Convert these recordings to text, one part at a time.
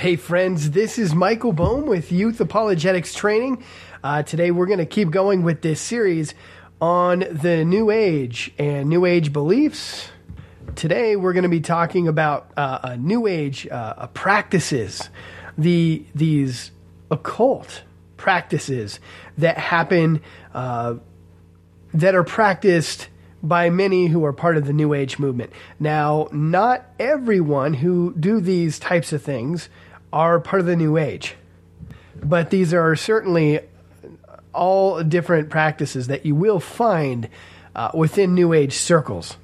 Hey, friends, this is Michael Bohm with Youth Apologetics Training. Uh, today, we're going to keep going with this series on the New Age and New Age beliefs. Today, we're going to be talking about uh, New Age uh, practices, the these occult practices that happen uh, that are practiced by many who are part of the New Age movement. Now, not everyone who do these types of things are part of the New Age, but these are certainly all different practices that you will find uh, within New Age circles.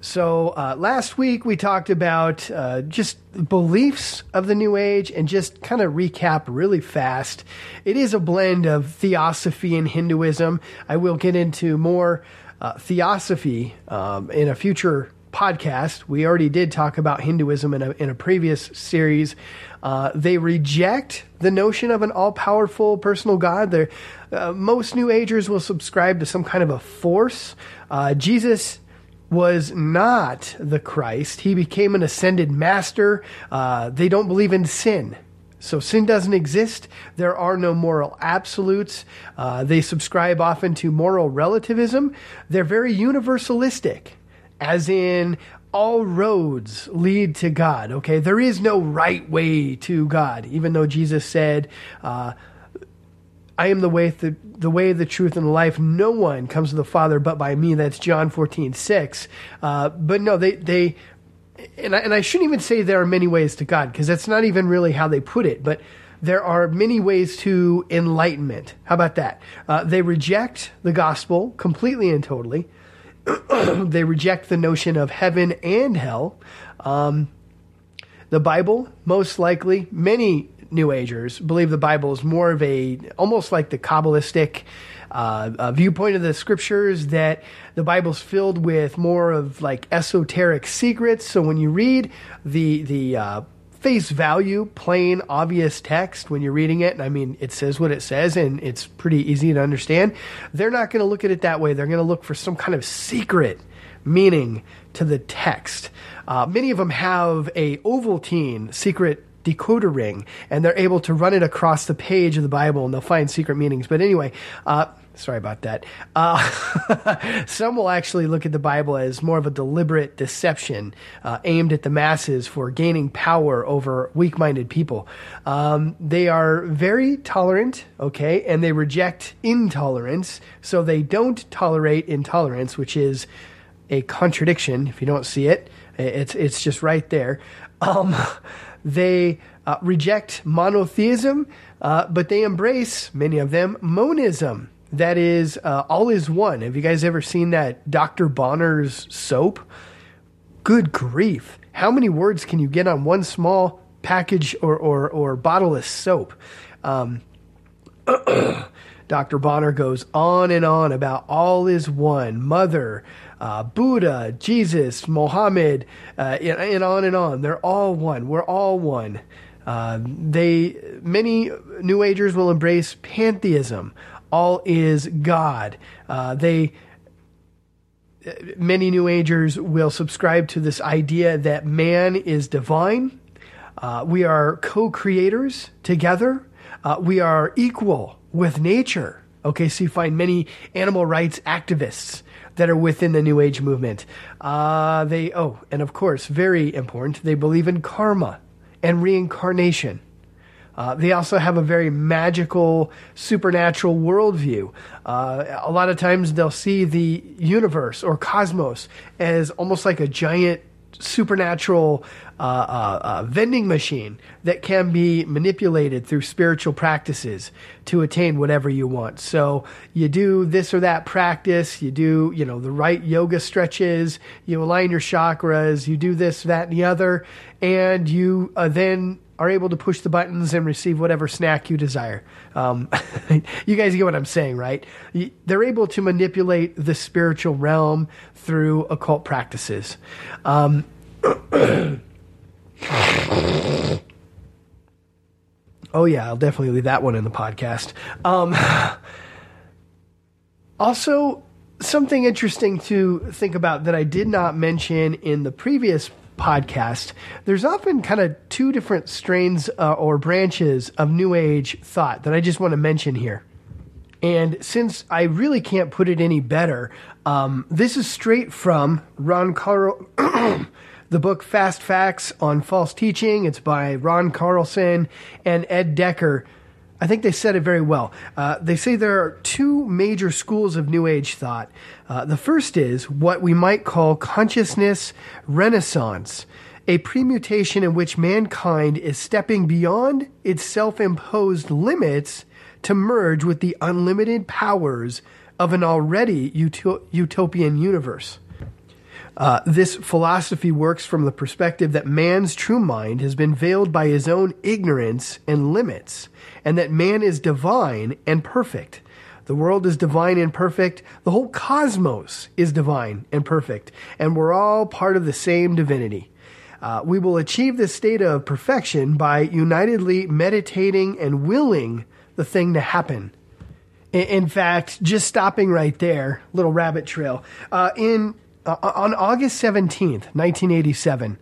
So, uh, last week we talked about uh, just beliefs of the New Age and just kind of recap really fast. It is a blend of theosophy and Hinduism. I will get into more uh, theosophy um, in a future podcast. We already did talk about Hinduism in a, in a previous series. Uh, they reject the notion of an all powerful personal God. Uh, most New Agers will subscribe to some kind of a force. Uh, Jesus was not the Christ. He became an ascended master. Uh, they don't believe in sin. So sin doesn't exist. There are no moral absolutes. Uh, they subscribe often to moral relativism. They're very universalistic, as in all roads lead to God. Okay, there is no right way to God, even though Jesus said, uh, "I am the way, the, the way, the truth, and the life. No one comes to the Father but by me." That's John fourteen six. Uh, but no, they they and I, and I shouldn't even say there are many ways to God because that's not even really how they put it, but there are many ways to enlightenment. How about that? Uh, they reject the gospel completely and totally. they reject the notion of heaven and hell. Um, the Bible, most likely, many New Agers believe the Bible is more of a almost like the Kabbalistic uh, viewpoint of the scriptures that the Bible's filled with more of like esoteric secrets. So when you read the the uh, face value, plain, obvious text when you're reading it, and I mean it says what it says, and it's pretty easy to understand. They're not going to look at it that way. They're going to look for some kind of secret meaning to the text. Uh, many of them have a Ovaltine secret decoder ring, and they're able to run it across the page of the Bible, and they'll find secret meanings. But anyway, uh, sorry about that. Uh, some will actually look at the Bible as more of a deliberate deception uh, aimed at the masses for gaining power over weak minded people. Um, they are very tolerant, okay, and they reject intolerance, so they don't tolerate intolerance, which is a contradiction if you don't see it. It's, it's just right there. Um, they uh, reject monotheism, uh, but they embrace, many of them, monism. That is, uh, all is one. Have you guys ever seen that Dr. Bronner's soap? Good grief. How many words can you get on one small package or, or, or bottle of soap? Um, Dr. Bonner goes on and on about all is one, mother, uh, Buddha, Jesus, Mohammed, uh, and, on and on. They're all one. We're all one. Uh, they many New Agers will embrace pantheism. All is God. Uh, they many New Agers will subscribe to this idea that man is divine. Uh, we are co-creators together. Uh, we are equal with nature. Okay, so you find many animal rights activists that are within the New Age movement. Uh, they, oh, and of course, very important, they believe in karma and reincarnation. Uh, they also have a very magical, supernatural worldview. Uh, a lot of times they'll see the universe or cosmos as almost like a giant supernatural uh, uh, uh, vending machine that can be manipulated through spiritual practices to attain whatever you want. So you do this or that practice, you do you know the right yoga stretches, you align your chakras, you do this, that, and the other, and you uh, then are able to push the buttons and receive whatever snack you desire. Um, you guys get what I'm saying, right? They're able to manipulate the spiritual realm through occult practices. Um, oh, yeah, I'll definitely leave that one in the podcast. Um, also, something interesting to think about that I did not mention in the previous podcast, there's often kind of two different strains uh, or branches of New Age thought that I just want to mention here. And since I really can't put it any better, um, this is straight from Ron Carl. the book Fast Facts on False Teaching. It's by Ron Carlson and Ed Decker. I think they said it very well. Uh, they say there are two major schools of New Age thought. Uh, the first is what we might call consciousness renaissance, a premutation in which mankind is stepping beyond its self imposed limits to merge with the unlimited powers of an already utopian universe. Uh, this philosophy works from the perspective that man's true mind has been veiled by his own ignorance and limits, and that man is divine and perfect. The world is divine and perfect. The whole cosmos is divine and perfect, and we're all part of the same divinity. Uh, we will achieve this state of perfection by unitedly meditating and willing the thing to happen. In fact, just stopping right there, little rabbit trail. Uh, in uh, on August 17th, 1987,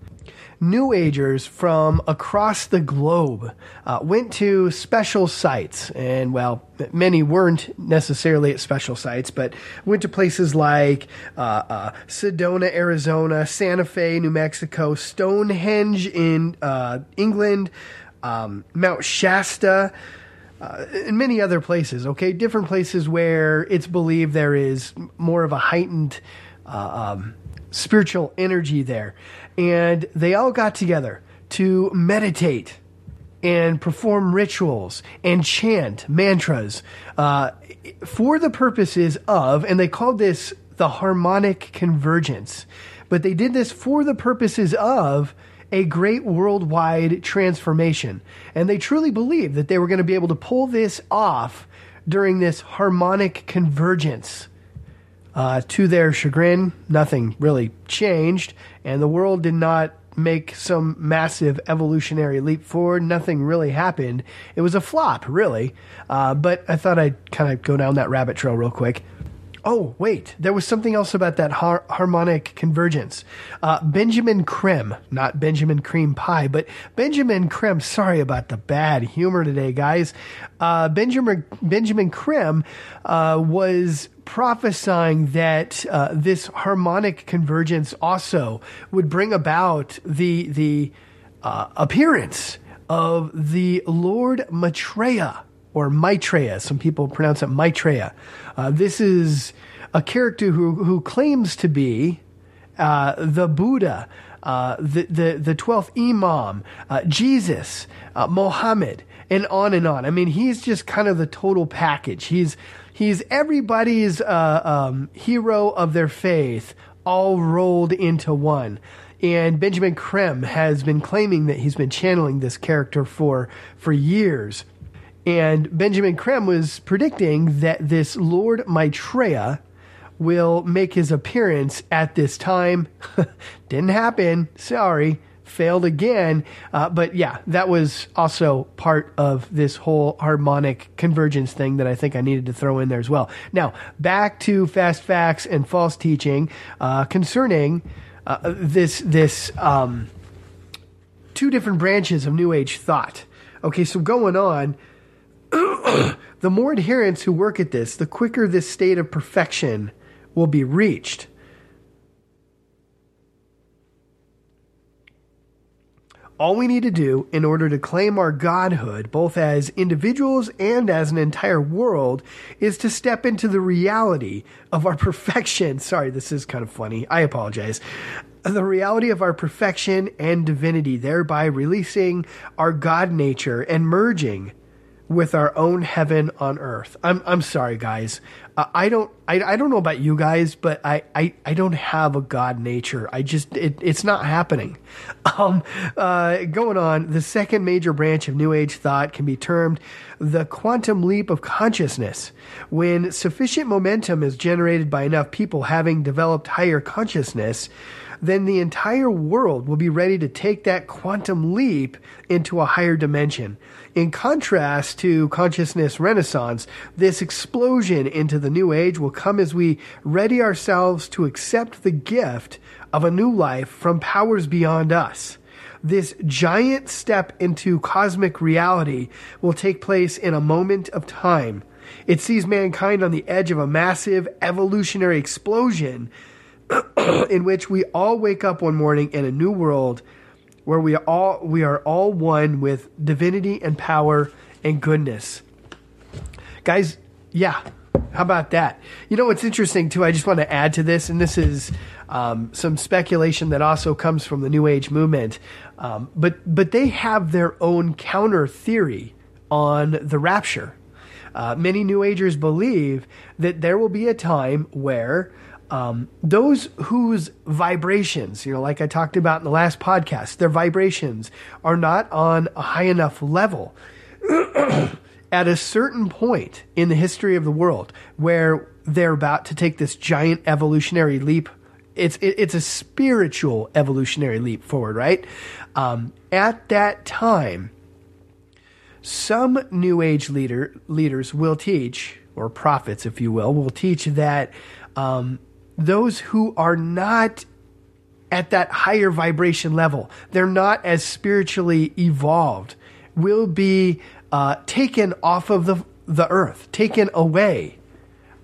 New Agers from across the globe uh, went to special sites. And, well, many weren't necessarily at special sites, but went to places like uh, uh, Sedona, Arizona, Santa Fe, New Mexico, Stonehenge in uh, England, um, Mount Shasta. Uh, and many other places, okay? Different places where it's believed there is more of a heightened uh, um, spiritual energy there. And they all got together to meditate and perform rituals and chant mantras uh, for the purposes of, and they called this the harmonic convergence. But they did this for the purposes of a great worldwide transformation. And they truly believed that they were going to be able to pull this off during this harmonic convergence. Uh, to their chagrin, nothing really changed, and the world did not make some massive evolutionary leap forward. Nothing really happened. It was a flop, really. Uh, but I thought I'd kind of go down that rabbit trail real quick. Oh, wait, there was something else about that har- harmonic convergence. Uh, Benjamin Creme, not Benjamin Cream Pie, but Benjamin Creme. Sorry about the bad humor today, guys. Uh, Benjamin Benjamin Creme uh, was prophesying that uh, this harmonic convergence also would bring about the the uh, appearance of the Lord Maitreya or Maitreya. Some people pronounce it Maitreya. Uh, this is a character who, who claims to be uh, the Buddha, uh, the, the, the 12th Imam, uh, Jesus, uh, Mohammed, and on and on. I mean, he's just kind of the total package. He's, he's everybody's uh, um, hero of their faith, all rolled into one. And Benjamin Creme has been claiming that he's been channeling this character for, for years. And Benjamin Creme was predicting that this Lord Maitreya will make his appearance at this time. Didn't happen. Sorry. Failed again. Uh, but yeah, that was also part of this whole harmonic convergence thing that I think I needed to throw in there as well. Now, back to fast facts and false teaching uh, concerning uh, this, this um, two different branches of New Age thought. Okay, so going on, the more adherents who work at this, the quicker this state of perfection will be reached. All we need to do in order to claim our godhood, both as individuals and as an entire world, is to step into the reality of our perfection. Sorry, this is kind of funny. I apologize. The reality of our perfection and divinity, thereby releasing our God nature and merging with our own heaven on earth. I'm I'm sorry, guys. Uh, I don't I, I don't know about you guys, but I, I, I don't have a God nature. I just it, it's not happening. Um, uh, going on, the second major branch of New Age thought can be termed the quantum leap of consciousness. When sufficient momentum is generated by enough people having developed higher consciousness, then the entire world will be ready to take that quantum leap into a higher dimension. In contrast to consciousness renaissance, this explosion into the new age will come as we ready ourselves to accept the gift of a new life from powers beyond us. This giant step into cosmic reality will take place in a moment of time. It sees mankind on the edge of a massive evolutionary explosion in which we all wake up one morning in a new world where we are all we are all one with divinity and power and goodness. Guys, yeah. How about that? You know what's interesting too? I just want to add to this, and this is um, some speculation that also comes from the New Age movement. Um, but but they have their own counter theory on the rapture. Uh, many New Agers believe that there will be a time where um, those whose vibrations, you know, like I talked about in the last podcast, their vibrations are not on a high enough level at a certain point in the history of the world where they're about to take this giant evolutionary leap. It's it, it's a spiritual evolutionary leap forward, right? Um, at that time, some New Age leader leaders will teach, or prophets, if you will, will teach that um, those who are not at that higher vibration level, they're not as spiritually evolved, will be uh, taken off of the the earth, taken away.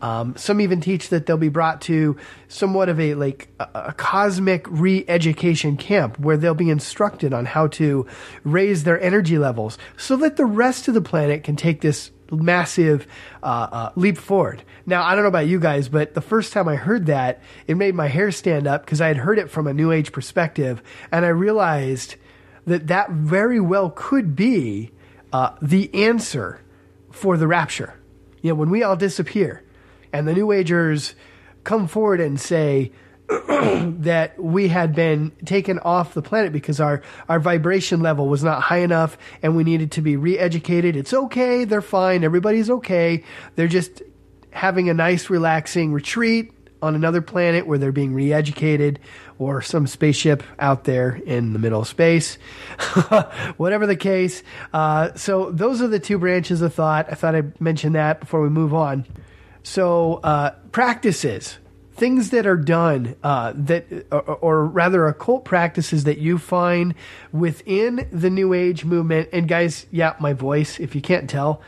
Um, some even teach that they'll be brought to somewhat of a like a, a cosmic re-education camp where they'll be instructed on how to raise their energy levels so that the rest of the planet can take this massive uh, uh, leap forward. Now, I don't know about you guys, but the first time I heard that, it made my hair stand up because I had heard it from a New Age perspective, and I realized that that very well could be uh, the answer for the rapture. You know, when we all disappear, and the New Agers come forward and say, that we had been taken off the planet because our, our vibration level was not high enough and we needed to be re educated. It's okay. They're fine. Everybody's okay. They're just having a nice, relaxing retreat on another planet where they're being re educated or some spaceship out there in the middle of space. Whatever the case. Uh, so, those are the two branches of thought. I thought I'd mention that before we move on. So, uh, practices, things that are done uh, that, or, or, rather, occult practices that you find within the New Age movement. And guys, yeah, my voice, if you can't tell,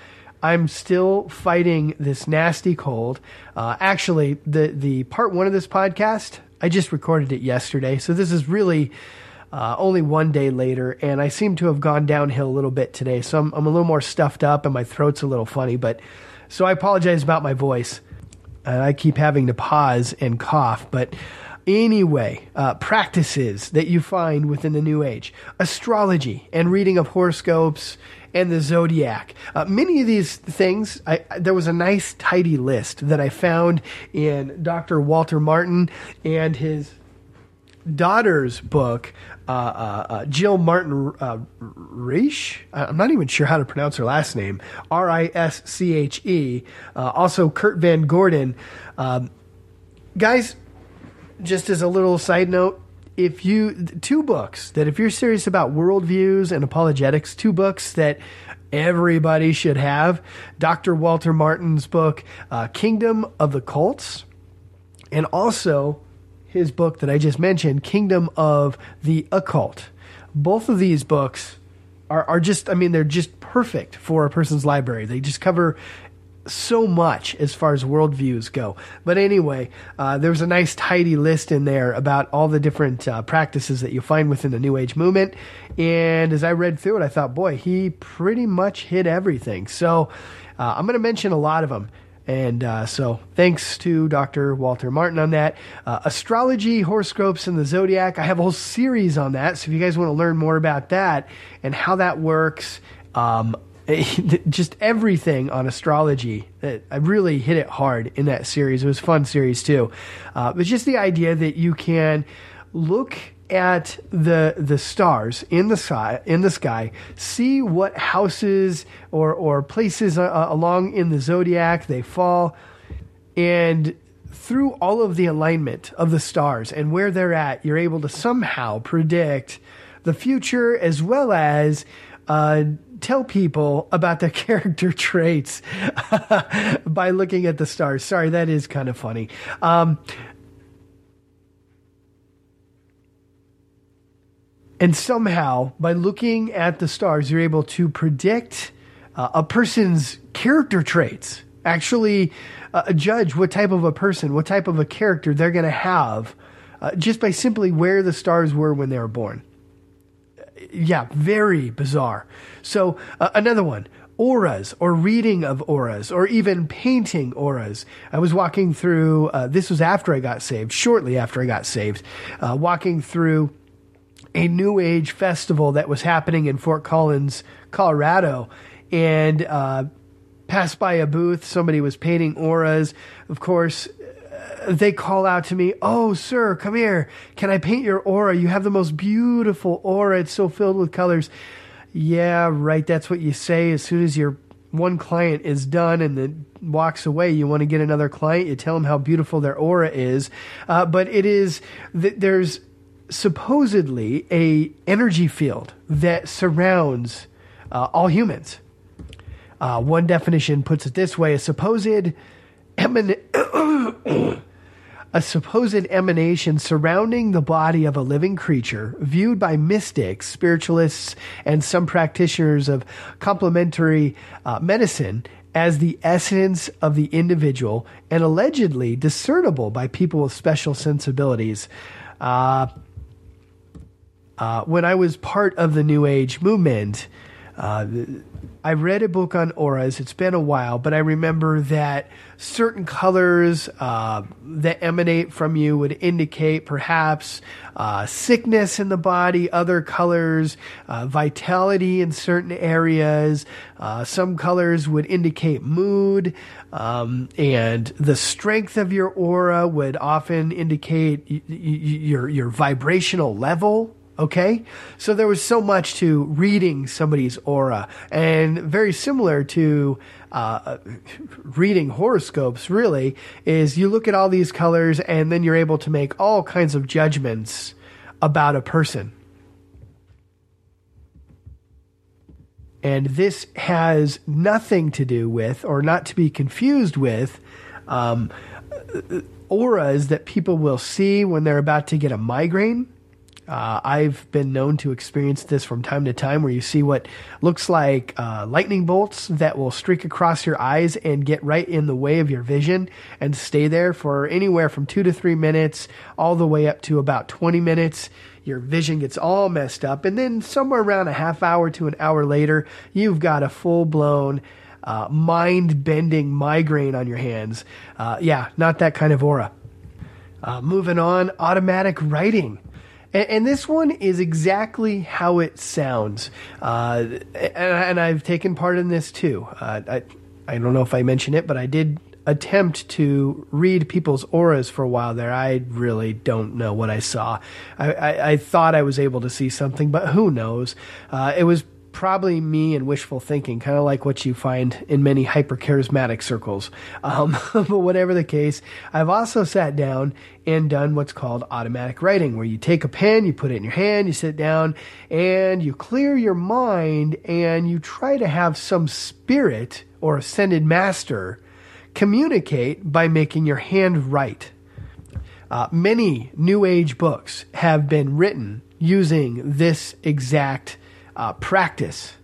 I'm still fighting this nasty cold. Uh, actually, the the part one of this podcast, I just recorded it yesterday, so this is really. Uh, only one day later, and I seem to have gone downhill a little bit today. So I'm, I'm a little more stuffed up, and my throat's a little funny. But so I apologize about my voice. Uh, I keep having to pause and cough, but anyway, uh, practices that you find within the New Age, astrology and reading of horoscopes and the zodiac. Uh, many of these things, I, there was a nice, tidy list that I found in Dr. Walter Martin and his daughter's book, uh, uh, uh, Jill Martin uh, Rische. I'm not even sure how to pronounce her last name. R I S C H E. Uh, also, Kurt Van Gorden. Um, guys, just as a little side note, if you two books that if you're serious about worldviews and apologetics, two books that everybody should have. Dr. Walter Martin's book, uh, Kingdom of the Cults, and also his book that I just mentioned, Kingdom of the Occult. Both of these books are, are just, I mean, they're just perfect for a person's library. They just cover so much as far as worldviews go. But anyway, uh, there was a nice tidy list in there about all the different uh, practices that you find within the New Age movement. And as I read through it, I thought, boy, he pretty much hit everything. So uh, I'm going to mention a lot of them. And uh, so, thanks to Dr. Walter Martin on that. Uh, astrology, horoscopes, and the zodiac. I have a whole series on that. So, if you guys want to learn more about that and how that works, um, just everything on astrology. I really hit it hard in that series. It was fun series too. Uh, but just the idea that you can look at the the stars in the sky in the sky, see what houses or or places uh, along in the zodiac they fall, and through all of the alignment of the stars and where they're at, you're able to somehow predict the future as well as uh, tell people about their character traits by looking at the stars. Sorry, that is kind of funny. Um, and somehow, by looking at the stars, you're able to predict uh, a person's character traits. Actually, uh, judge what type of a person, what type of a character they're going to have uh, just by simply where the stars were when they were born. Yeah, very bizarre. So, uh, another one auras or reading of auras or even painting auras. I was walking through, uh, this was after I got saved, shortly after I got saved, uh, walking through a New Age festival that was happening in Fort Collins, Colorado. And uh, passed by a booth. Somebody was painting auras. Of course, uh, they call out to me, Oh, sir, come here. Can I paint your aura? You have the most beautiful aura. It's so filled with colors. Yeah, right. That's what you say. As soon as your one client is done and then walks away, you want to get another client. You tell them how beautiful their aura is. Uh, but it is, th- there's supposedly a energy field that surrounds uh, all humans. Uh, one definition puts it this way: a supposed a supposed emanation surrounding the body of a living creature, viewed by mystics, spiritualists, and some practitioners of complementary uh, medicine as the essence of the individual and allegedly discernible by people with special sensibilities. Uh, uh, when I was part of the New Age movement, uh, I read a book on auras. It's been a while, but I remember that certain colors uh, that emanate from you would indicate perhaps uh, sickness in the body, other colors, uh, vitality in certain areas. Uh, some colors would indicate mood, um, and the strength of your aura would often indicate y- y- your, your vibrational level Okay? So there was so much to reading somebody's aura, and very similar to uh, reading horoscopes, really, is you look at all these colors and then you're able to make all kinds of judgments about a person. And this has nothing to do with, or not to be confused with, um, auras that people will see when they're about to get a migraine uh, I've been known to experience this from time to time where you see what looks like uh, lightning bolts that will streak across your eyes and get right in the way of your vision and stay there for anywhere from two to three minutes, all the way up to about 20 minutes. Your vision gets all messed up. And then somewhere around a half hour to an hour later, you've got a full blown uh, mind bending migraine on your hands. Uh, yeah, not that kind of aura. Uh, moving on, automatic writing. And, and this one is exactly how it sounds. Uh, and, and, I've taken part in this too. Uh, I, I don't know if I mentioned it, but I did attempt to read people's auras for a while there. I really don't know what I saw. I, I, I thought I was able to see something, but who knows? Uh, it was probably me and wishful thinking, kind of like what you find in many hyper charismatic circles. Um, but whatever the case, I've also sat down and done what's called automatic writing, where you take a pen, you put it in your hand, you sit down, and you clear your mind and you try to have some spirit or ascended master communicate by making your hand write. Uh, many New Age books have been written using this exact uh, practice.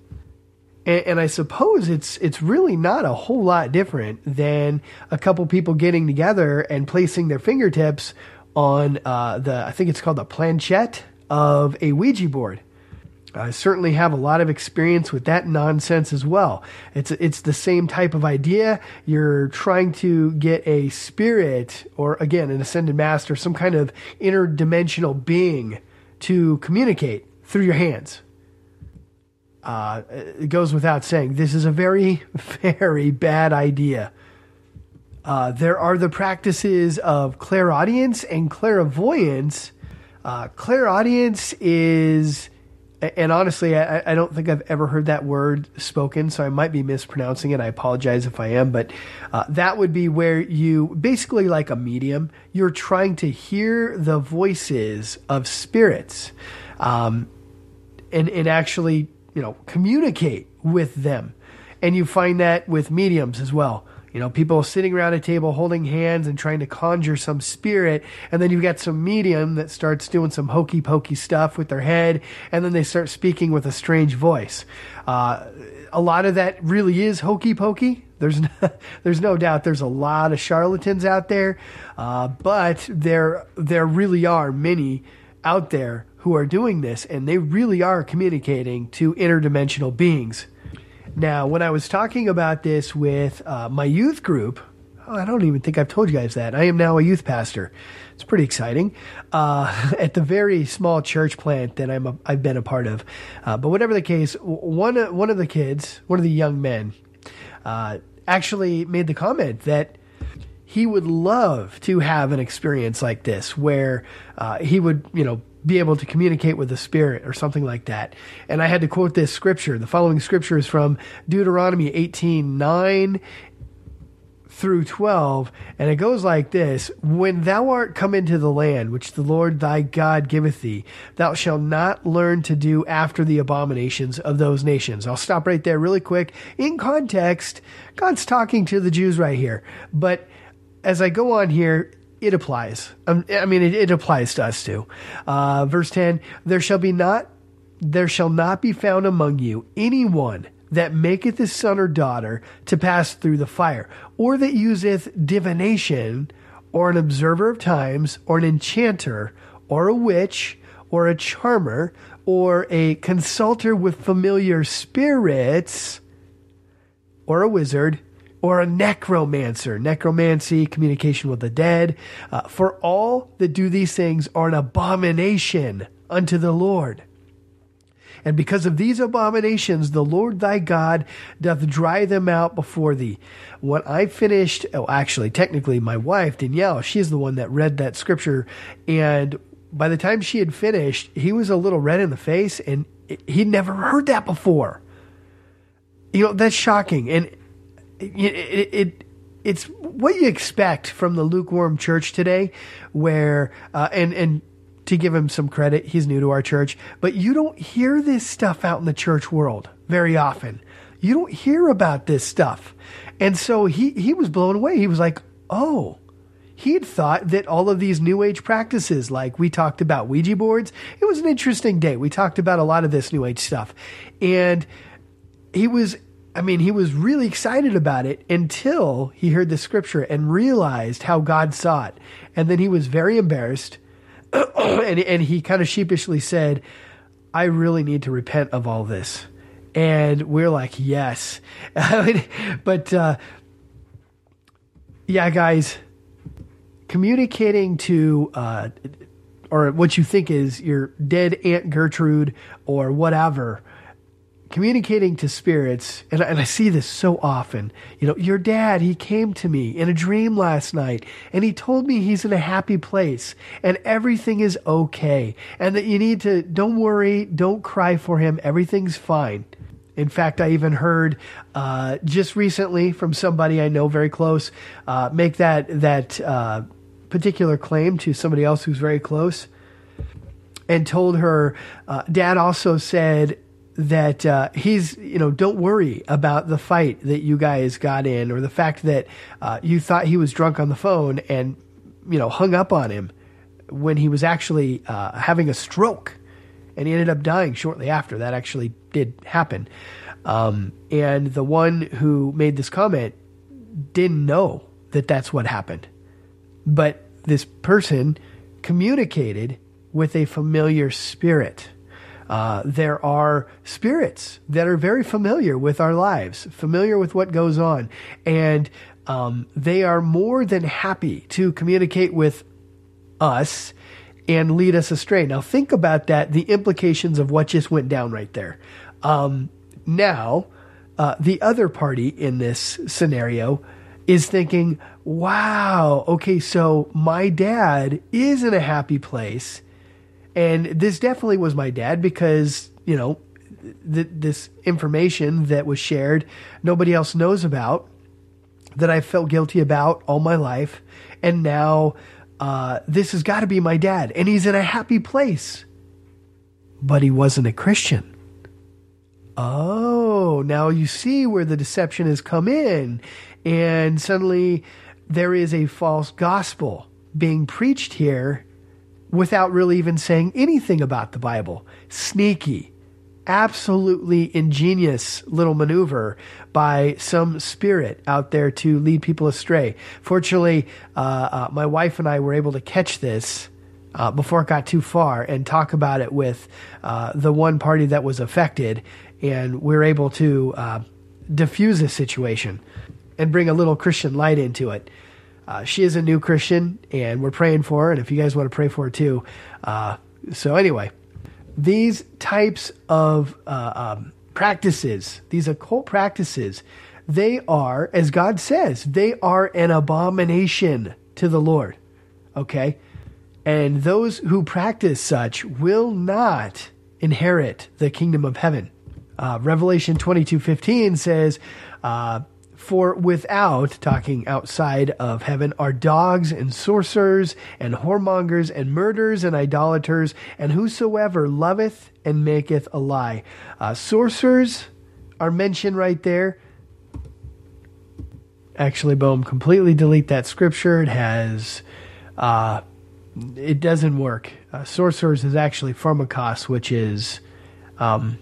And, and, I suppose it's it's really not a whole lot different than a couple people getting together and placing their fingertips on uh, the I think it's called the planchette of a Ouija board. I certainly have a lot of experience with that nonsense as well. It's it's the same type of idea. You're trying to get a spirit or again an ascended master, some kind of interdimensional being to communicate through your hands uh, it goes without saying, this is a very, very bad idea. Uh, there are the practices of clairaudience and clairvoyance. Uh, clairaudience is and honestly, I, I, don't think I've ever heard that word spoken, so I might be mispronouncing it. I apologize if I am, but uh, that would be where you basically, like a medium, you're trying to hear the voices of spirits, um, and and actually, you know, communicate with them, and you find that with mediums as well. You know, people sitting around a table holding hands and trying to conjure some spirit. And then you've got some medium that starts doing some hokey pokey stuff with their head. And then they start speaking with a strange voice. Uh, a lot of that really is hokey pokey. There's no, there's no doubt there's a lot of charlatans out there. Uh, but there, there really are many out there who are doing this and they really are communicating to interdimensional beings. Now, when I was talking about this with uh, my youth group, oh, I don't even think I've told you guys that. I am now a youth pastor. It's pretty exciting uh, at the very small church plant that I'm a, I've been a part of. Uh, but whatever the case, one one of the kids, one of the young men, uh, actually made the comment that he would love to have an experience like this where uh, he would, you know, be able to communicate with the spirit or something like that. And I had to quote this scripture. The following scripture is from Deuteronomy 18 9 through 12, and it goes like this When thou art come into the land which the Lord thy God giveth thee, thou shalt not learn to do after the abominations of those nations. I'll stop right there really quick. In context, God's talking to the Jews right here. But as I go on here, it applies. Um, I mean, it, it, applies to us too. Uh, verse 10 There shall be not, there shall not be found among you anyone that maketh his son or daughter to pass through the fire, or that useth divination, or an observer of times, or an enchanter, or a witch, or a charmer, or a consulter with familiar spirits, or a wizard or a necromancer, necromancy, communication with the dead. Uh, for all that do these things are an abomination unto the Lord. And because of these abominations, the Lord thy God doth dry them out before thee. When I finished, oh, actually, technically, my wife, Danielle, she's the one that read that scripture. And by the time she had finished, he was a little red in the face and he'd never heard that before. You know, that's shocking. And it, it, it's what you expect from the lukewarm church today, where uh, and and to give him some credit, he's new to our church, but you don't hear this stuff out in the church world very often. You don't hear about this stuff, and so he he was blown away. He was like, "Oh." He had thought that all of these new age practices, like we talked about Ouija boards, it was an interesting day. We talked about a lot of this new age stuff. And he was I mean, he was really excited about it until he heard the scripture and realized how God saw it. And then he was very embarrassed. and, and he kind of sheepishly said, I really need to repent of all this. And we're like, yes. but, uh, yeah, guys, communicating to, uh, or what you think is your dead Aunt Gertrude or whatever, communicating to spirits, and, and I see this so often. You know, your dad, he came to me in a dream last night, and he told me he's in a happy place, and everything is okay, and that you need to, don't worry, don't cry for him, everything's fine. In fact, I even heard uh, just recently from somebody I know very close uh, make that that uh, particular claim to somebody else who's very close, and told her, uh, "Dad also said that uh, he's, you know, don't worry about the fight that you guys got in or the fact that uh, you thought he was drunk on the phone and, you know, hung up on him when he was actually uh, having a stroke and he ended up dying shortly after. That actually did happen. Um, and the one who made this comment didn't know that that's what happened. But this person communicated with a familiar spirit uh, there are spirits that are very familiar with our lives, familiar with what goes on, and um, they are more than happy to communicate with us and lead us astray. Now, think about that, the implications of what just went down right there. Um, now, uh, the other party in this scenario is thinking, wow, okay, so my dad is in a happy place and this definitely was my dad because you know, th- this information that was shared, nobody else knows about, that I felt guilty about all my life. And now uh, this has got to be my dad. And he's in a happy place. But he wasn't a Christian. Oh, now you see where the deception has come in. And suddenly there is a false gospel being preached here without really even saying anything about the Bible. Sneaky, absolutely ingenious little maneuver by some spirit out there to lead people astray. Fortunately, uh, uh, my wife and I were able to catch this. Uh, before it got too far, and talk about it with uh, the one party that was affected, and we we're able to uh, diffuse this situation and bring a little Christian light into it. Uh, she is a new Christian, and we're praying for her. And if you guys want to pray for her too, uh, so anyway, these types of uh, um, practices, these occult practices, they are, as God says, they are an abomination to the Lord. Okay, and those who practice such will not inherit the kingdom of heaven. Uh, Revelation twenty two fifteen says. For without, talking outside of heaven, are dogs and sorcerers and whoremongers and murderers and idolaters and whosoever loveth and maketh a lie. Uh, sorcerers are mentioned right there. Actually, boom, completely delete that scripture. It has, uh, it doesn't work. Uh, sorcerers is actually pharmakos, which is um,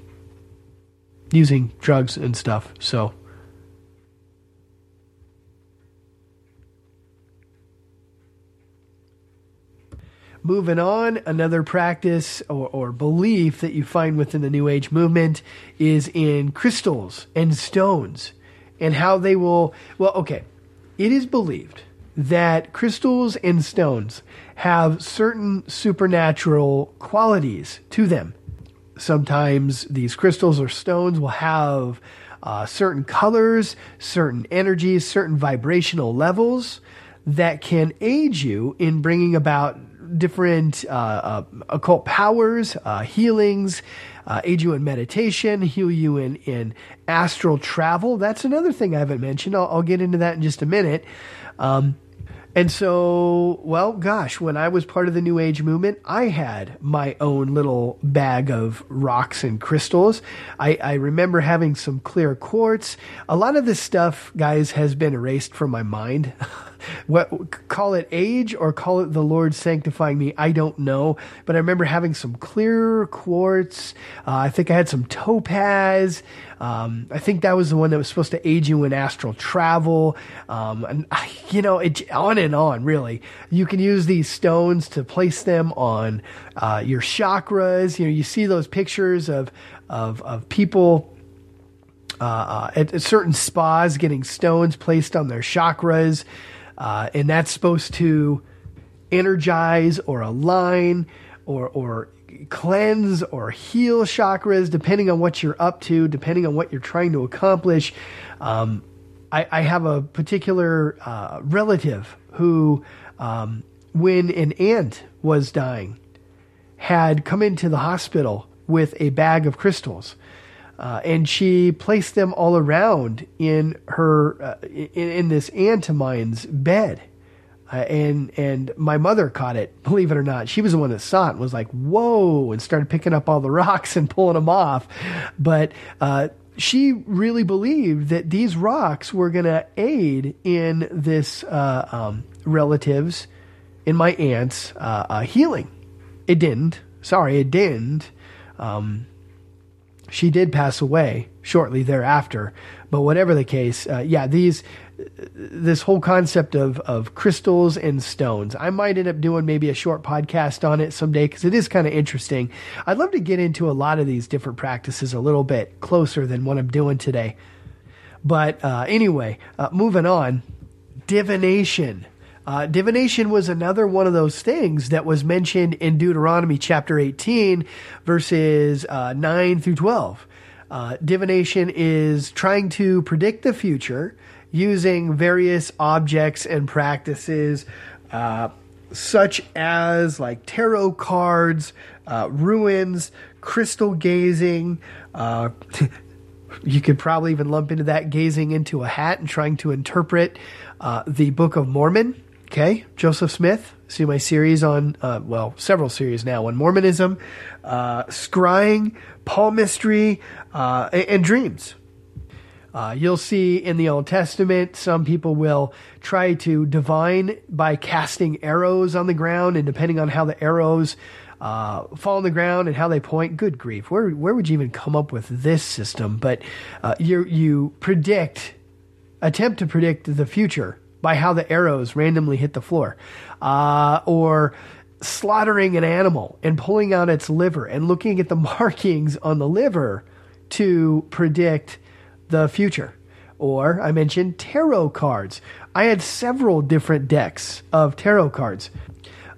using drugs and stuff. So, Moving on, another practice or, or, belief that you find within the New Age movement is in crystals and stones and how they will. Well, okay. It is believed that crystals and stones have certain supernatural qualities to them. Sometimes these crystals or stones will have uh, certain colors, certain energies, certain vibrational levels that can aid you in bringing about different uh, uh, occult powers, uh, healings, uh, aid you in meditation, heal you in, in astral travel. That's another thing I haven't mentioned. I'll, I'll get into that in just a minute. Um, and so, well, gosh, when I was part of the New Age movement, I had my own little bag of rocks and crystals. I, I, remember having some clear quartz. A lot of this stuff, guys, has been erased from my mind. what call it age or call it the Lord sanctifying me? I don't know, but I remember having some clear quartz. Uh, I think I had some topaz. Um, I think that was the one that was supposed to aid you in astral travel. Um, and you know, it on and on. Really, you can use these stones to place them on uh, your chakras. You know, you see those pictures of of of people. Uh, uh at, at, certain spas, getting stones placed on their chakras. Uh, and that's supposed to energize or align or, or cleanse or heal chakras, depending on what you're up to, depending on what you're trying to accomplish. Um, I, I, have a particular uh, relative who, um, when an aunt was dying, had come into the hospital with a bag of crystals. Uh, and she placed them all around in her uh, in, in, this aunt of mine's bed. Uh, and and my mother caught it. Believe it or not, she was the one that saw it and was like, "Whoa!" and started picking up all the rocks and pulling them off. But uh, she really believed that these rocks were going to aid in this uh, um, relatives, in my aunt's uh, healing. It didn't. Sorry, it didn't. Um, she did pass away shortly thereafter. But whatever the case, uh, yeah, these this whole concept of of crystals and stones. I might end up doing maybe a short podcast on it someday because it is kind of interesting. I'd love to get into a lot of these different practices a little bit closer than what I'm doing today. But uh, anyway, uh, moving on, divination. Uh, divination was another one of those things that was mentioned in Deuteronomy chapter 18, verses uh, 9 through 12. Uh, divination is trying to predict the future using various objects and practices, uh, such as like tarot cards, uh, runes, crystal gazing. Uh, you could probably even lump into that gazing into a hat and trying to interpret uh, the Book of Mormon. Okay, Joseph Smith. See my series on, uh, well, several series now on Mormonism, uh, scrying, palmistry, uh, and, and, dreams. Uh, you'll see in the Old Testament, some people will try to divine by casting arrows on the ground, and depending on how the arrows uh, fall on the ground and how they point. Good grief, where where would you even come up with this system? But uh, you you predict, attempt to predict the future by how the arrows randomly hit the floor, uh, or slaughtering an animal and pulling out its liver and looking at the markings on the liver to predict the future. Or I mentioned tarot cards. I had several different decks of tarot cards.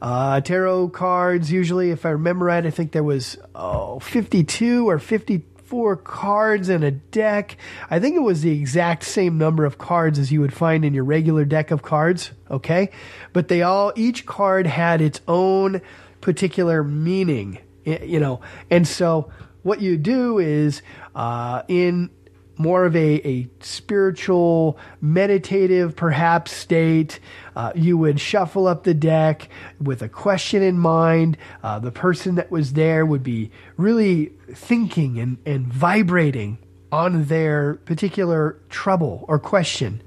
Uh, tarot cards, usually, if I remember right, I think there was oh, 52 or 54 cards in a deck. I think it was the exact same number of cards as you would find in your regular deck of cards, okay? But they all, each card had its own particular meaning, you know. And so what you do is uh, in more of a, a spiritual, meditative, perhaps state. Uh, you would shuffle up the deck with a question in mind. Uh, the person that was there would be really thinking and, and vibrating on their particular trouble or question.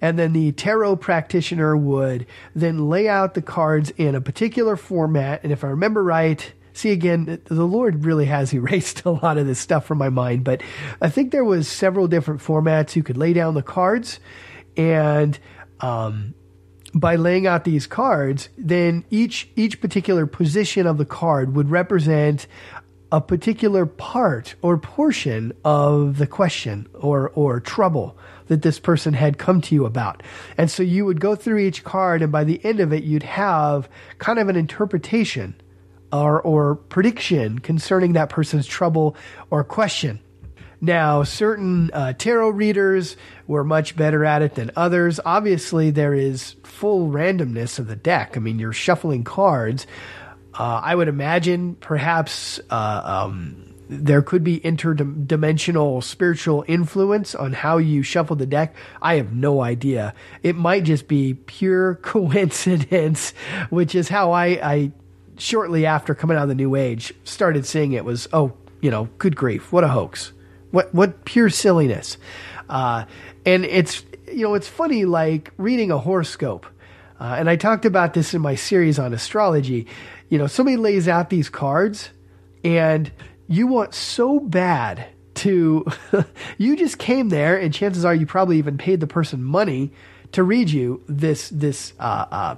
And then the tarot practitioner would then lay out the cards in a particular format. And if I remember right, see again the lord really has erased a lot of this stuff from my mind but i think there was several different formats you could lay down the cards and um, by laying out these cards then each each particular position of the card would represent a particular part or portion of the question or or trouble that this person had come to you about. And so you would go through each card and by the end of it you'd have kind of an interpretation or, or prediction concerning that person's trouble or question. Now, certain uh, tarot readers were much better at it than others. Obviously, there is full randomness of the deck. I mean, you're shuffling cards. Uh, I would imagine perhaps uh, um, there could be interdimensional spiritual influence on how you shuffle the deck. I have no idea. It might just be pure coincidence, which is how I, I shortly after coming out of the new age, started seeing it was, oh, you know, good grief, what a hoax. What, what pure silliness. Uh, and it's, you know, it's funny like reading a horoscope. Uh, and I talked about this in my series on astrology. You know, somebody lays out these cards and you want so bad to, you just came there and chances are you probably even paid the person money to read you this, this, uh, uh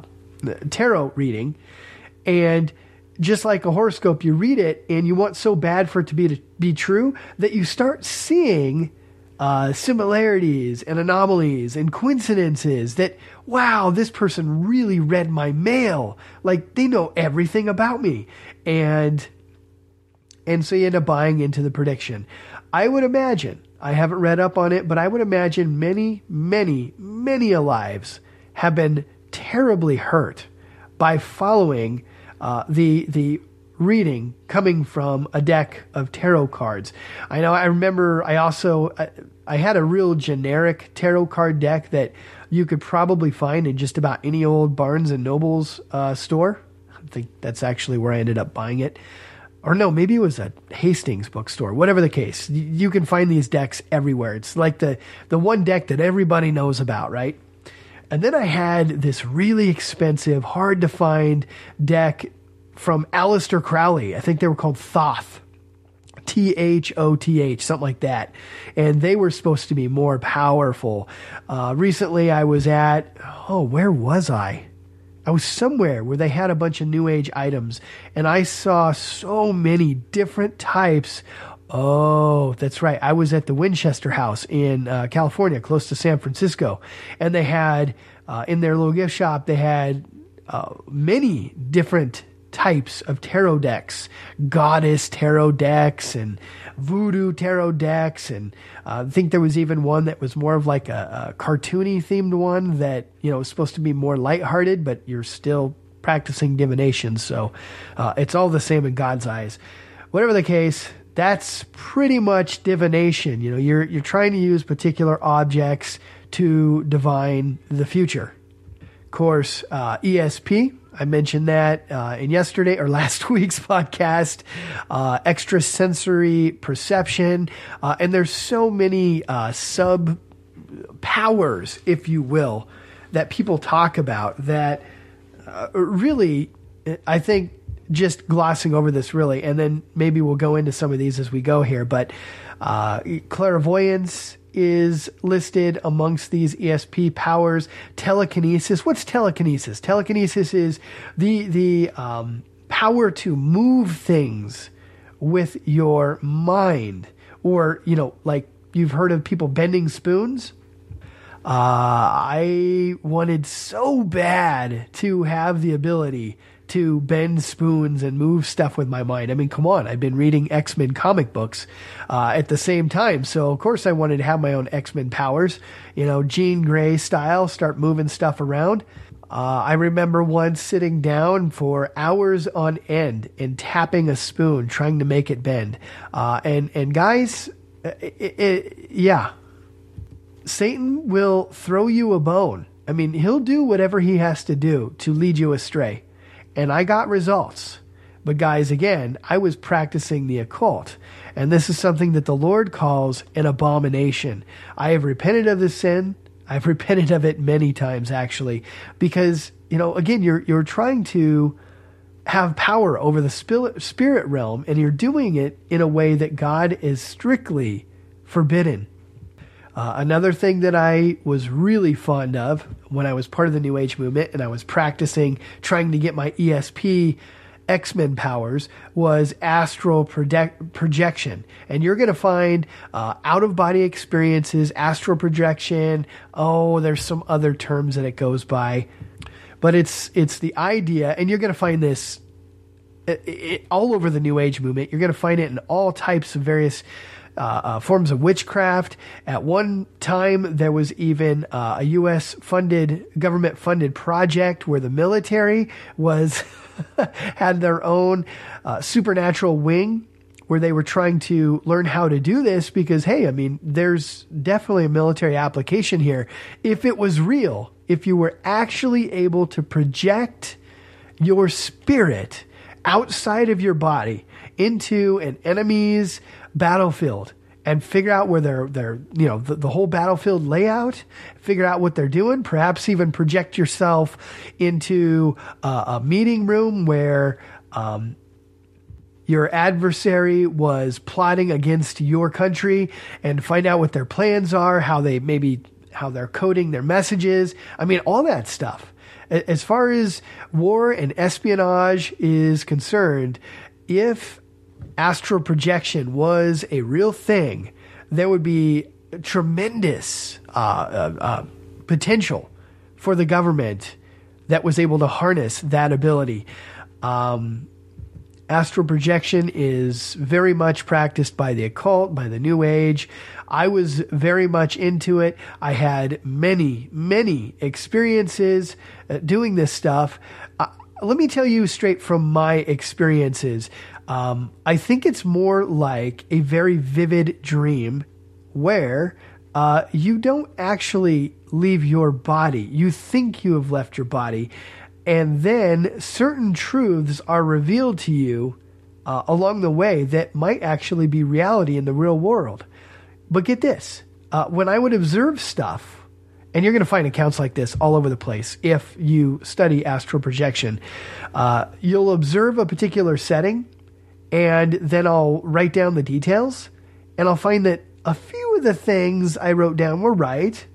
tarot reading and just like a horoscope, you read it and you want so bad for it to be to be true that you start seeing uh, similarities and anomalies and coincidences that wow, this person really read my mail. Like they know everything about me, and and so you end up buying into the prediction. I would imagine. I haven't read up on it, but I would imagine many, many, many lives have been terribly hurt by following uh, the the reading coming from a deck of tarot cards. I know I remember I also I, I, had a real generic tarot card deck that you could probably find in just about any old Barnes and Nobles uh, store. I think that's actually where I ended up buying it. Or no, maybe it was a Hastings bookstore. Whatever the case, you can find these decks everywhere. It's like the the one deck that everybody knows about, right? And then I had this really expensive, hard to find deck from Aleister Crowley. I think they were called Thoth. T H O T H, something like that. And they were supposed to be more powerful. Uh, recently, I was at, oh, where was I? I was somewhere where they had a bunch of new age items, and I saw so many different types. Oh, that's right. I was at the Winchester House in uh, California, close to San Francisco, and they had uh, in their little gift shop they had uh, many different types of tarot decks. Goddess tarot decks and voodoo tarot decks. And uh, i think there was even one that was more of like a, a cartoony themed one that you know was supposed to be more lighthearted but you're still practicing divination. So uh, it's all the same in god's eyes. Whatever the case, that's pretty much divination. You know, you're you're trying to use particular objects to divine the future. Of course, uh, ESP. I mentioned that uh, in yesterday or last week's podcast. Uh, extrasensory perception, uh, and there's so many uh, sub powers, if you will, that people talk about that uh, really, I think just glossing over this really, and then maybe we'll go into some of these as we go here. But uh, clairvoyance is listed amongst these ESP powers. Telekinesis. What's telekinesis? Telekinesis is the the um, power to move things with your mind, or you know, like you've heard of people bending spoons. Uh, I wanted so bad to have the ability to bend spoons and move stuff with my mind. I mean, come on, I've been reading X Men comic books uh, at the same time, so of course I wanted to have my own X Men powers, you know, Jean Grey style, start moving stuff around. Uh, I remember once sitting down for hours on end and tapping a spoon, trying to make it bend. Uh, and and guys, it, it, yeah, Satan will throw you a bone. I mean, he'll do whatever he has to do to lead you astray and I got results. But guys, again, I was practicing the occult. And this is something that the Lord calls an abomination. I have repented of this sin. I've repented of it many times actually, because, you know, again, you're, you're trying to have power over the spirit realm and you're doing it in a way that God is strictly forbidden. Uh, another thing that I was really fond of when I was part of the New Age movement and I was practicing trying to get my ESP X Men powers was astral project- projection. And you're going to find uh, out of body experiences, astral projection. Oh, there's some other terms that it goes by. But it's it's the idea, and you're going to find this it, it, all over the New Age movement. You're going to find it in all types of various uh, uh, forms of witchcraft. At one time, there was even uh, a U.S. funded, government funded project where the military was had their own uh, supernatural wing where they were trying to learn how to do this because, hey, I mean, there's definitely a military application here. If it was real, if you were actually able to project your spirit outside of your body into an enemy's battlefield and figure out where they're, they're you know, the, the, whole battlefield layout, figure out what they're doing, perhaps even project yourself into a, a meeting room where, um, your adversary was plotting against your country and find out what their plans are, how they maybe, how they're coding their messages. I mean, all that stuff. As far as war and espionage is concerned, if astral projection was a real thing, there would be tremendous uh, uh, uh, potential for the government that was able to harness that ability. Um, astral projection is very much practiced by the occult, by the New Age. I was very much into it. I had many, many experiences uh, doing this stuff. Uh, let me tell you straight from my experiences. Um, I think it's more like a very vivid dream where uh, you don't actually leave your body. You think you have left your body, and then certain truths are revealed to you uh, along the way that might actually be reality in the real world. But get this uh, when I would observe stuff, and you're going to find accounts like this all over the place if you study astral projection, uh, you'll observe a particular setting and then I'll write down the details and I'll find that a few of the things I wrote down were right,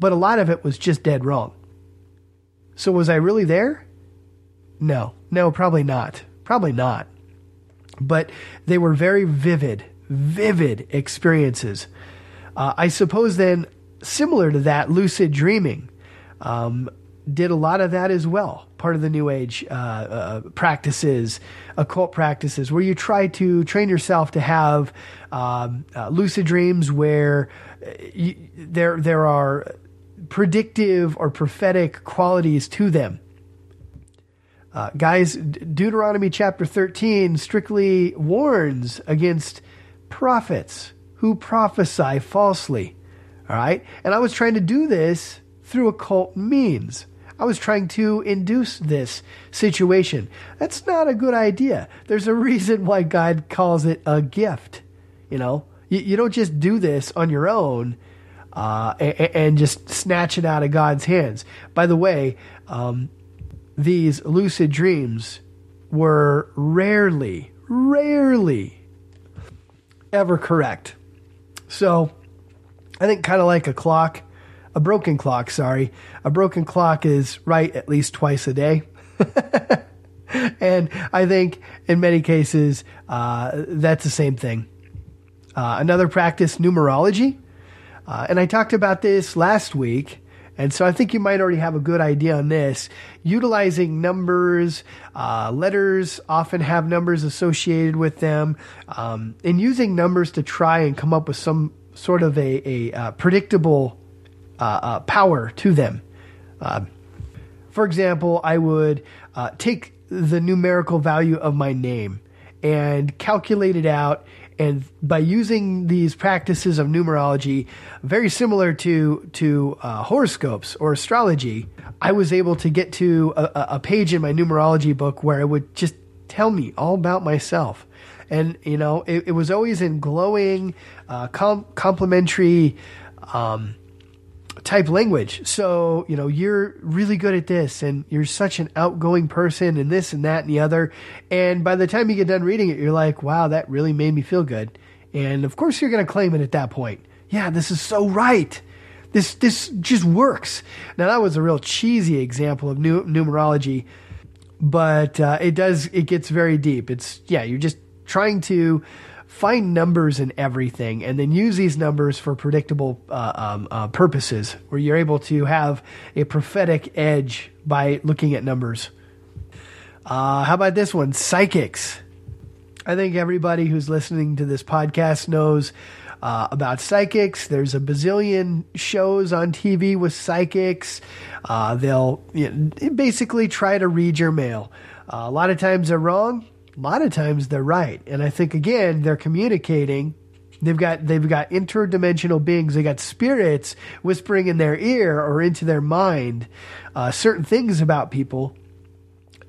but a lot of it was just dead wrong. So was I really there? No, no, probably not. Probably not. But they were very vivid, vivid experiences. Uh, I suppose then, similar to that, lucid dreaming. Um, did a lot of that as well. Part of the New Age uh, uh, practices, occult practices, where you try to train yourself to have um, uh, lucid dreams, where uh, you, there there are predictive or prophetic qualities to them. Uh, guys, Deuteronomy chapter 13 strictly warns against prophets who prophesy falsely. All right? And I was trying to do this through occult means. I was trying to induce this situation. That's not a good idea. There's a reason why God calls it a gift. You know, you, you don't just do this on your own uh, and, and, just snatch it out of God's hands. By the way, um, these lucid dreams were rarely, rarely ever correct. So I think kind of like a clock, a broken clock, sorry. A broken clock is right at least twice a day. and I think in many cases, uh, that's the same thing. Uh, another practice, numerology. Uh, and I talked about this last week and so I think you might already have a good idea on this. Utilizing numbers, uh, letters often have numbers associated with them, um, and using numbers to try and come up with some sort of a, a uh, predictable uh, uh power to them. Uh, for example, I would uh, take the numerical value of my name and calculate it out and by using these practices of numerology, very similar to to uh, horoscopes or astrology, I was able to get to a, a, page in my numerology book where it would just tell me all about myself. And you know, it, it was always in glowing, uh, com- complimentary. Um, type language. So, you know, you're really good at this and you're such an outgoing person and this and that and the other. And by the time you get done reading it, you're like, wow, that really made me feel good. And of course, you're going to claim it at that point. Yeah, this is so right. This, this just works. Now, that was a real cheesy example of nu- numerology, but uh, it does, it gets very deep. It's, yeah, you're just trying to find numbers in everything and then use these numbers for predictable uh, um, uh, purposes where you're able to have a prophetic edge by looking at numbers. Uh, how about this one? Psychics. I think everybody who's listening to this podcast knows uh, about psychics. There's a bazillion shows on TV with psychics. Uh, they'll you know, basically try to read your mail. Uh, a lot of times they're wrong a lot of times they're right. And I think again, they're communicating. They've got they've got interdimensional beings. They got spirits whispering in their ear or into their mind uh, certain things about people,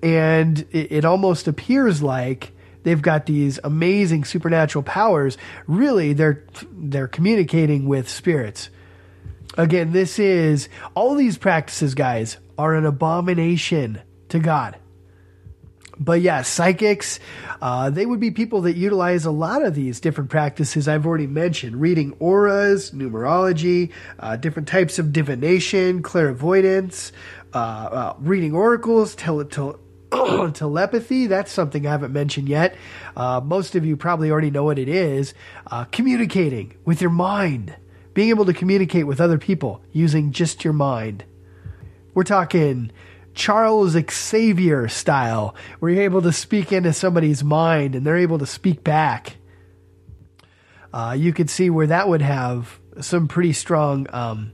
and it, it almost appears like they've got these amazing supernatural powers. Really, they're they're communicating with spirits. Again, this is all these practices, guys, are an abomination to God but yeah, psychics, uh, they would be people that utilize a lot of these different practices I've already mentioned reading auras, numerology, uh, different types of divination, clairvoyance, uh, uh reading oracles, tele- telepathy. That's something I haven't mentioned yet. Uh, most of you probably already know what it is. Uh, communicating with your mind, being able to communicate with other people using just your mind. We're talking Charles Xavier style, where you're able to speak into somebody's mind and they're able to speak back. Uh, you could see where that would have some pretty strong um,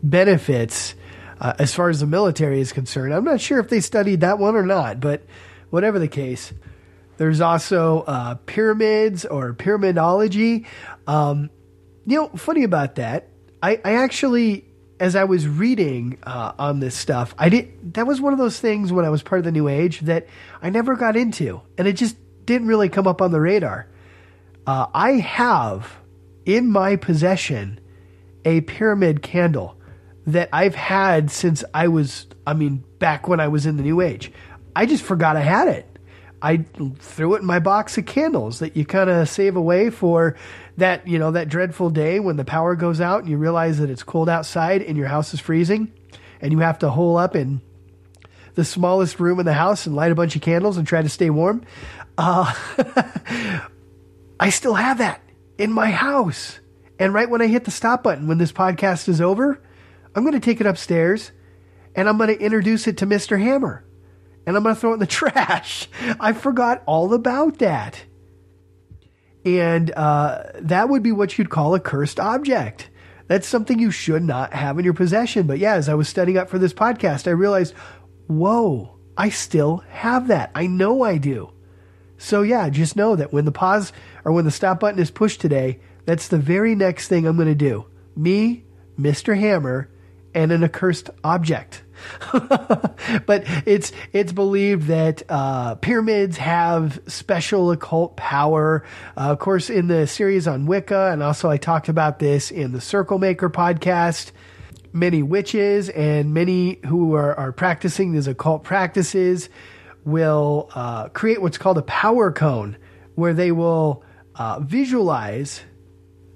benefits uh, as far as the military is concerned. I'm not sure if they studied that one or not, but whatever the case, there's also uh, pyramids or pyramidology. Um, you know, funny about that, I, I actually as I was reading uh, on this stuff, I did. That was one of those things when I was part of the New Age that I never got into, and it just didn't really come up on the radar. Uh, I have in my possession a pyramid candle that I've had since I was, I mean, back when I was in the New Age. I just forgot I had it. I threw it in my box of candles that you kind of save away for that, you know, that dreadful day when the power goes out and you realize that it's cold outside and your house is freezing and you have to hole up in the smallest room in the house and light a bunch of candles and try to stay warm. Uh, I still have that in my house. And right when I hit the stop button, when this podcast is over, I'm going to take it upstairs and I'm going to introduce it to Mr. Hammer and I'm going to throw it in the trash. I forgot all about that. And uh, that would be what you'd call a cursed object. That's something you should not have in your possession. But yeah, as I was studying up for this podcast, I realized, whoa, I still have that. I know I do. So yeah, just know that when the pause or when the stop button is pushed today, that's the very next thing I'm going to do. Me, Mr. Hammer, and an accursed object. but it's it's believed that uh, pyramids have special occult power. Uh, of course, in the series on Wicca, and also I talked about this in the Circle Maker podcast. Many witches and many who are, are practicing these occult practices will uh, create what's called a power cone, where they will uh, visualize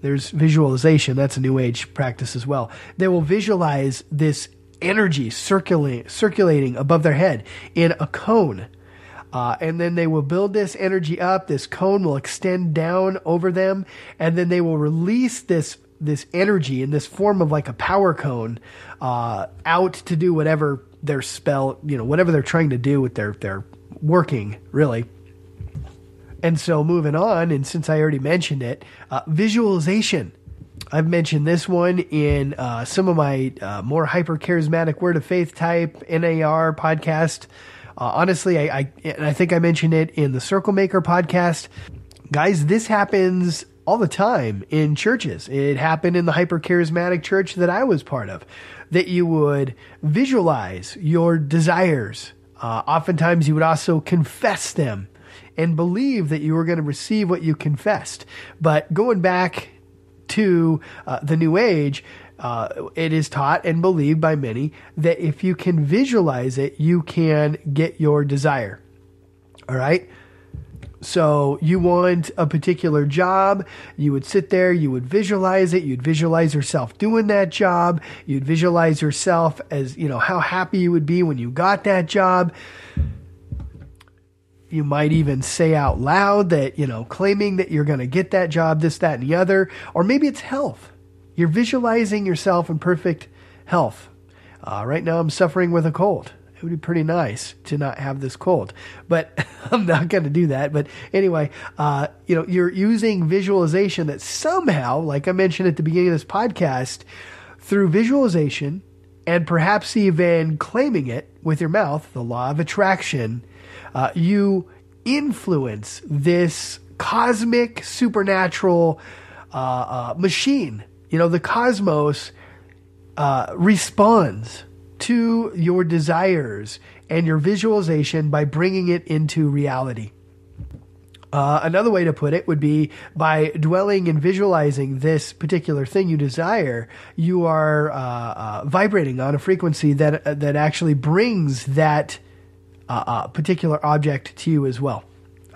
there's visualization. That's a new age practice as well. They will visualize this energy circulating, circulating above their head in a cone. Uh, and then they will build this energy up. This cone will extend down over them, and then they will release this this energy in this form of like a power cone uh, out to do whatever their spell, you know, whatever they're trying to do with their their working really. And so moving on, and since I already mentioned it, uh, visualization. I've mentioned this one in uh, some of my uh, more hyper charismatic word of faith type NAR podcast. Uh, honestly, I, I, and I think I mentioned it in the Circle Maker podcast. Guys, this happens all the time in churches. It happened in the hyper charismatic church that I was part of. That you would visualize your desires. Uh, oftentimes, you would also confess them and believe that you were going to receive what you confessed. But going back to uh, the New Age, uh, it is taught and believed by many that if you can visualize it, you can get your desire. All right. So you want a particular job, you would sit there, you would visualize it, you'd visualize yourself doing that job, you'd visualize yourself as, you know, how happy you would be when you got that job. You might even say out loud that, you know, claiming that you're going to get that job, this, that, and the other. Or maybe it's health. You're visualizing yourself in perfect health. Uh, right now, I'm suffering with a cold. It would be pretty nice to not have this cold, but I'm not going to do that. But anyway, uh, you know, you're using visualization that somehow, like I mentioned at the beginning of this podcast, through visualization and perhaps even claiming it with your mouth, the law of attraction uh, you influence this cosmic supernatural uh, uh, machine. You know, the cosmos uh, responds to your desires and your visualization by bringing it into reality. Uh, another way to put it would be by dwelling and visualizing this particular thing you desire, you are uh, uh, vibrating on a frequency that uh, that actually brings that uh, particular object to you as well.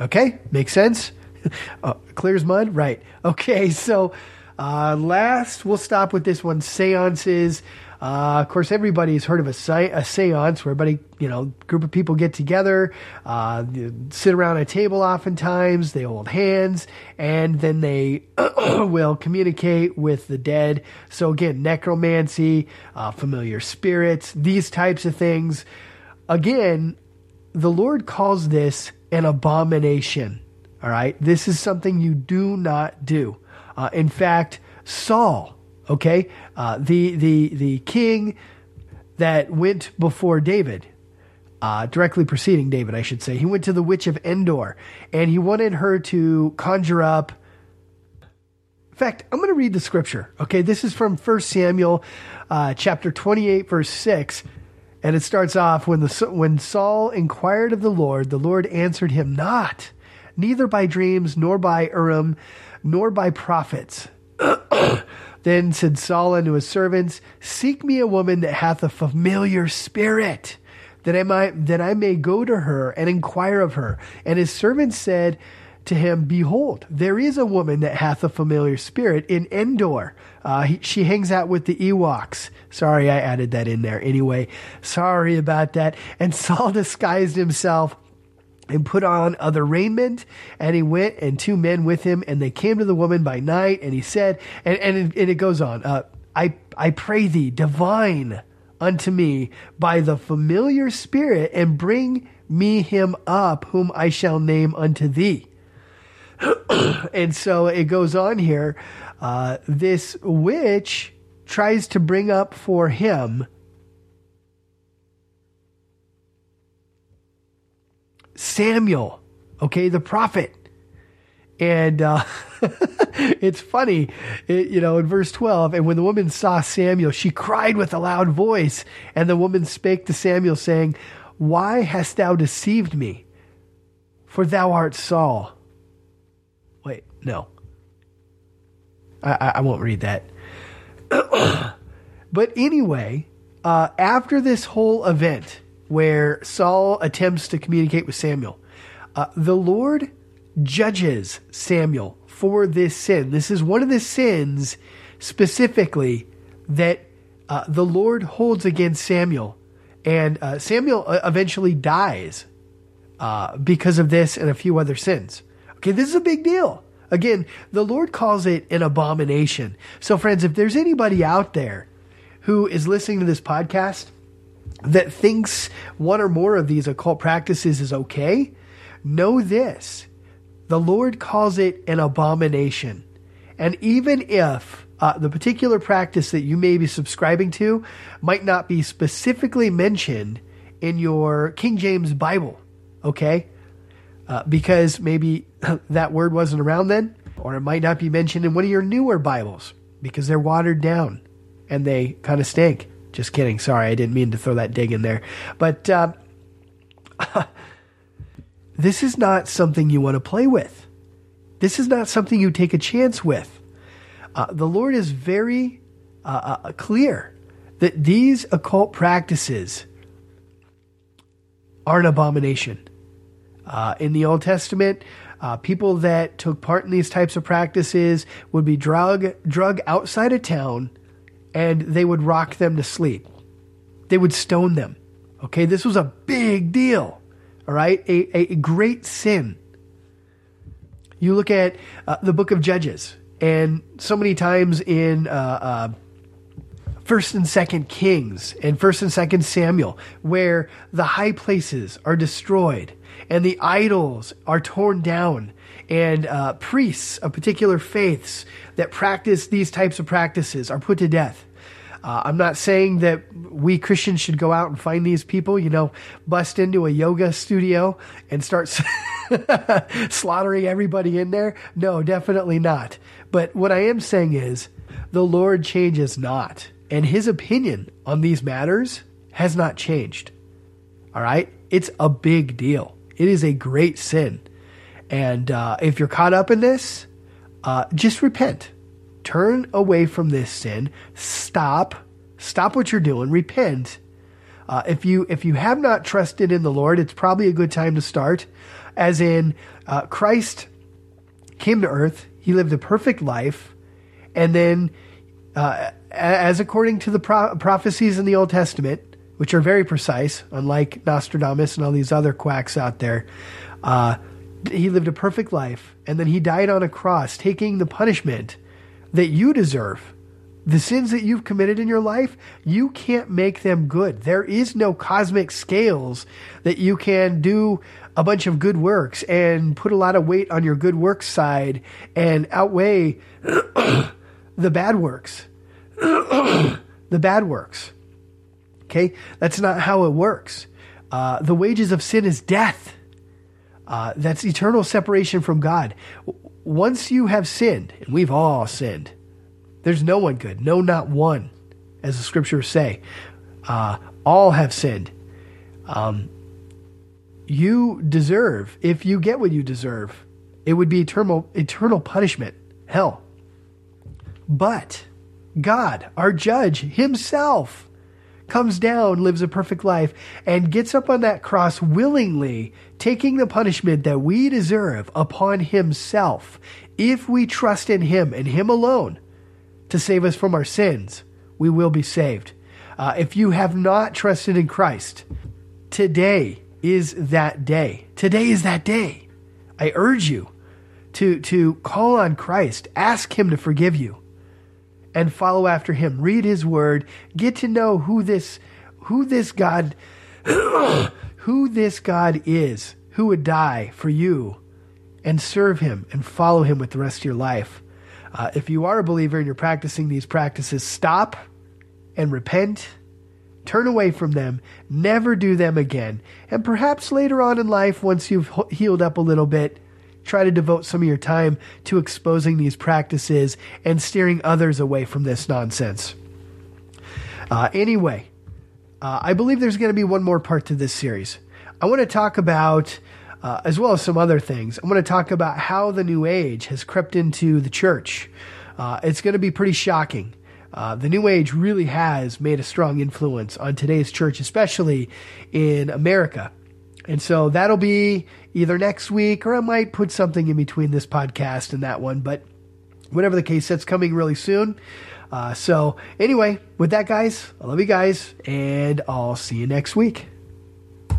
Okay, makes sense. uh, clear as mud, right? Okay, so uh, last we'll stop with this one: seances. Uh, of course, everybody's heard of a, se- a seance where everybody, you know, group of people get together, uh, sit around a table oftentimes, they hold hands, and then they will communicate with the dead. So again, necromancy, uh, familiar spirits, these types of things. Again, the Lord calls this an abomination. All right. This is something you do not do. Uh, in fact, Saul, okay, uh, the, the, the king that went before David, uh, directly preceding David, I should say, he went to the witch of Endor and he wanted her to conjure up. In fact, I'm going to read the scripture. Okay. This is from 1 Samuel uh, chapter 28, verse 6. And it starts off when the when Saul inquired of the Lord, the Lord answered him not, neither by dreams, nor by Urim, nor by prophets. then said Saul unto his servants, Seek me a woman that hath a familiar spirit, that I might that I may go to her and inquire of her. And his servants said to him, Behold, there is a woman that hath a familiar spirit in Endor. Uh, he, she hangs out with the Ewoks. Sorry, I added that in there. Anyway, sorry about that. And Saul disguised himself and put on other raiment and he went and two men with him and they came to the woman by night and he said and and it, and it goes on uh, i i pray thee divine unto me by the familiar spirit and bring me him up whom i shall name unto thee and so it goes on here. Uh, this witch tries to bring up for him Samuel, okay, the prophet. And uh, it's funny, it, you know, in verse 12, and when the woman saw Samuel, she cried with a loud voice. And the woman spake to Samuel, saying, Why hast thou deceived me? For thou art Saul. No. I, I won't read that. but anyway, uh, after this whole event where Saul attempts to communicate with Samuel, uh, the Lord judges Samuel for this sin. This is one of the sins specifically that uh, the Lord holds against Samuel. And uh, Samuel uh, eventually dies uh, because of this and a few other sins. Okay, this is a big deal. Again, the Lord calls it an abomination. So, friends, if there's anybody out there who is listening to this podcast that thinks one or more of these occult practices is okay, know this the Lord calls it an abomination. And even if uh, the particular practice that you may be subscribing to might not be specifically mentioned in your King James Bible, okay? Uh, because maybe that word wasn't around then, or it might not be mentioned in one of your newer Bibles because they're watered down and they kind of stink. Just kidding. Sorry, I didn't mean to throw that dig in there. But uh, this is not something you want to play with. This is not something you take a chance with. Uh, the Lord is very uh, uh, clear that these occult practices are an abomination. Uh, in the Old Testament, uh, people that took part in these types of practices would be drug drug outside of town, and they would rock them to sleep. They would stone them. Okay, this was a big deal all right? A, a great sin. You look at uh, the book of Judges, and so many times in uh, uh, First and Second Kings and First and Second Samuel, where the high places are destroyed and the idols are torn down, and uh, priests of particular faiths that practice these types of practices are put to death. Uh, I'm not saying that we Christians should go out and find these people, you know, bust into a yoga studio and start slaughtering everybody in there. No, definitely not. But what I am saying is the Lord changes not, and his opinion on these matters has not changed. All right? It's a big deal. It is a great sin. And uh, if you're caught up in this, uh, just repent turn away from this sin. Stop. Stop what you're doing. Repent. Uh, if you if you have not trusted in the Lord, it's probably a good time to start. As in, uh, Christ came to earth. He lived a perfect life, and then, uh, as according to the pro- prophecies in the Old Testament, which are very precise, unlike Nostradamus and all these other quacks out there, uh, he lived a perfect life, and then he died on a cross, taking the punishment that you deserve. The sins that you've committed in your life, you can't make them good. There is no cosmic scales that you can do a bunch of good works and put a lot of weight on your good works side and outweigh the bad works. the bad works. Okay? That's not how it works. Uh, the wages of sin is death. Uh, that's eternal separation from God once you have sinned, and we've all sinned, there's no one good, no, not one, as the scriptures say. Uh, all have sinned. Um, you deserve, if you get what you deserve, it would be eternal, eternal punishment, hell. But God, our judge himself, comes down, lives a perfect life, and gets up on that cross willingly, taking the punishment that we deserve upon himself. If we trust in him and him alone to save us from our sins, we will be saved. Uh, if you have not trusted in Christ, today is that day. Today is that day. I urge you to, to call on Christ, ask him to forgive you and follow after him. Read his word. Get to know who this who this God who this God is, who would die for you and serve him and follow him with the rest of your life. Uh, if you are a believer and you're practicing these practices, stop and repent. turn away from them, never do them again. And perhaps later on in life, once you've healed up a little bit, try to devote some of your time to exposing these practices and steering others away from this nonsense. Uh, anyway, uh, I believe there's going to be one more part to this series. I want to talk about, uh, as well as some other things, I want to talk about how the New Age has crept into the church. Uh, it's going to be pretty shocking. Uh, the New Age really has made a strong influence on today's church, especially in America. And so that'll be either next week or I might put something in between this podcast and that one. But whatever the case, that's coming really soon. Uh, so, anyway, with that, guys, I love you guys, and I'll see you next week.